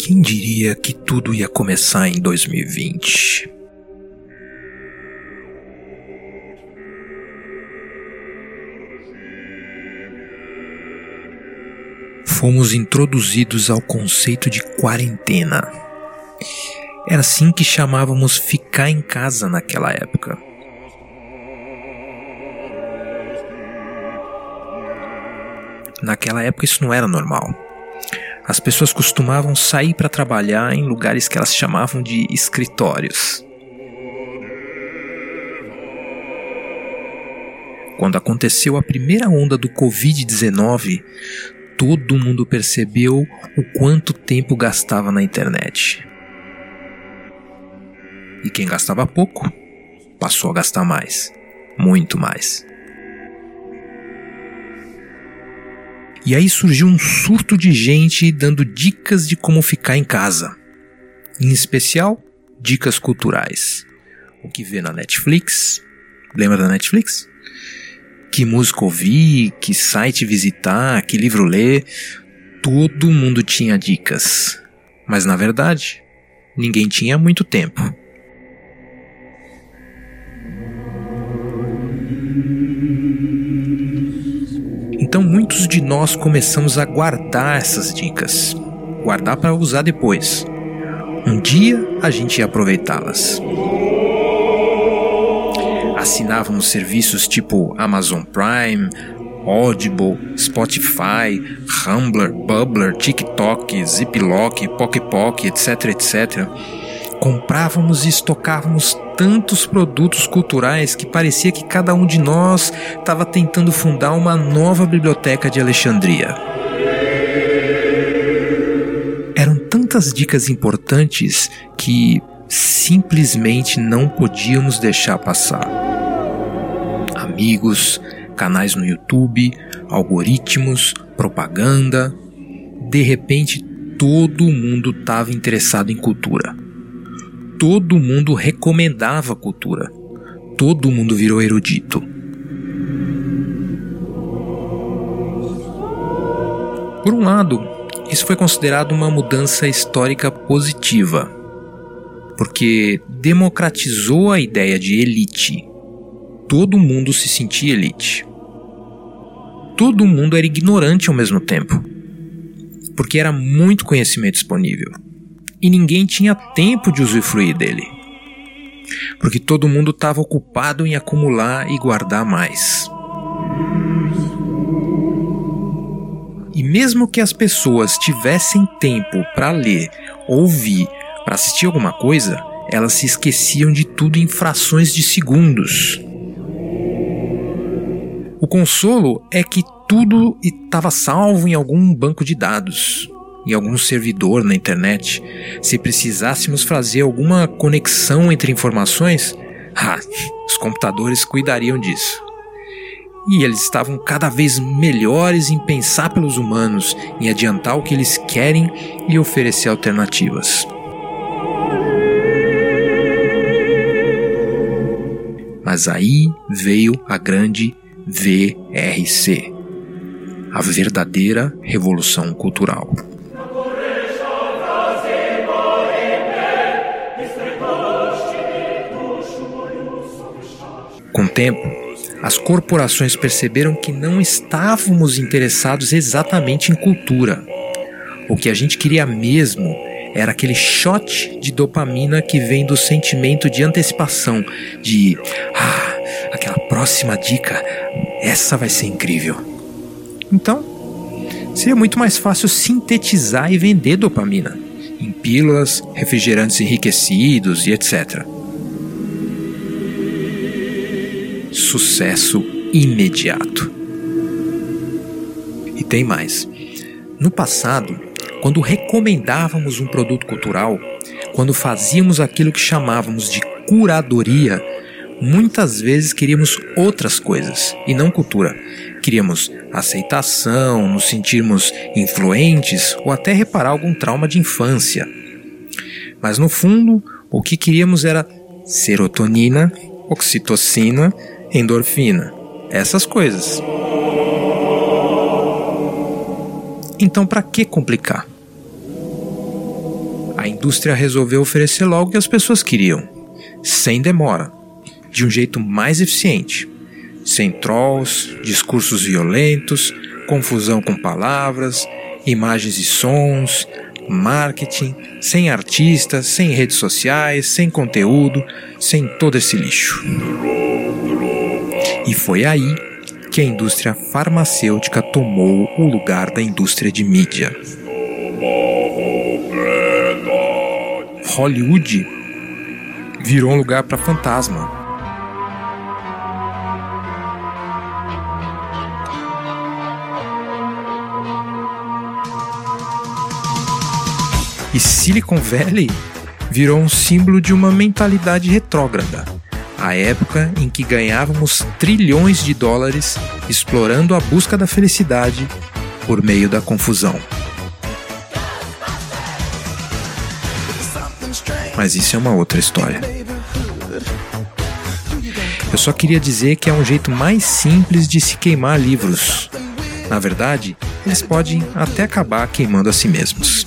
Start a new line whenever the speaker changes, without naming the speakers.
Quem diria que tudo ia começar em 2020? Fomos introduzidos ao conceito de quarentena. Era assim que chamávamos ficar em casa naquela época. Naquela época isso não era normal. As pessoas costumavam sair para trabalhar em lugares que elas chamavam de escritórios. Quando aconteceu a primeira onda do Covid-19, todo mundo percebeu o quanto tempo gastava na internet. E quem gastava pouco passou a gastar mais, muito mais. E aí surgiu um surto de gente dando dicas de como ficar em casa. Em especial, dicas culturais. O que vê na Netflix. Lembra da Netflix? Que música ouvir, que site visitar, que livro ler. Todo mundo tinha dicas. Mas na verdade, ninguém tinha muito tempo. Muitos de nós começamos a guardar essas dicas, guardar para usar depois. Um dia a gente ia aproveitá-las. Assinávamos serviços tipo Amazon Prime, Audible, Spotify, Humbler, Bubbler, TikTok, Ziploc, PocPoc, etc, etc comprávamos e estocávamos tantos produtos culturais que parecia que cada um de nós estava tentando fundar uma nova biblioteca de Alexandria. Eram tantas dicas importantes que simplesmente não podíamos deixar passar. Amigos, canais no YouTube, algoritmos, propaganda. De repente, todo mundo estava interessado em cultura todo mundo recomendava a cultura. Todo mundo virou erudito. Por um lado, isso foi considerado uma mudança histórica positiva, porque democratizou a ideia de elite. Todo mundo se sentia elite. Todo mundo era ignorante ao mesmo tempo, porque era muito conhecimento disponível e ninguém tinha tempo de usufruir dele. Porque todo mundo estava ocupado em acumular e guardar mais. E mesmo que as pessoas tivessem tempo para ler, ouvir, para assistir alguma coisa, elas se esqueciam de tudo em frações de segundos. O consolo é que tudo estava salvo em algum banco de dados em algum servidor na internet, se precisássemos fazer alguma conexão entre informações, ah, os computadores cuidariam disso. E eles estavam cada vez melhores em pensar pelos humanos, em adiantar o que eles querem e oferecer alternativas. Mas aí veio a grande VRC, a verdadeira revolução cultural. Com o tempo, as corporações perceberam que não estávamos interessados exatamente em cultura. O que a gente queria mesmo era aquele shot de dopamina que vem do sentimento de antecipação, de ah, aquela próxima dica, essa vai ser incrível. Então, seria muito mais fácil sintetizar e vender dopamina em pílulas, refrigerantes enriquecidos e etc. sucesso imediato. E tem mais. No passado, quando recomendávamos um produto cultural, quando fazíamos aquilo que chamávamos de curadoria, muitas vezes queríamos outras coisas e não cultura. Queríamos aceitação, nos sentirmos influentes ou até reparar algum trauma de infância. Mas no fundo, o que queríamos era serotonina, oxitocina endorfina, essas coisas. Então, para que complicar? A indústria resolveu oferecer logo o que as pessoas queriam, sem demora, de um jeito mais eficiente, sem trolls, discursos violentos, confusão com palavras, imagens e sons, marketing, sem artistas, sem redes sociais, sem conteúdo, sem todo esse lixo. E foi aí que a indústria farmacêutica tomou o lugar da indústria de mídia. Hollywood virou um lugar para fantasma. E Silicon Valley virou um símbolo de uma mentalidade retrógrada. A época em que ganhávamos trilhões de dólares explorando a busca da felicidade por meio da confusão. Mas isso é uma outra história. Eu só queria dizer que é um jeito mais simples de se queimar livros. Na verdade, eles podem até acabar queimando a si mesmos.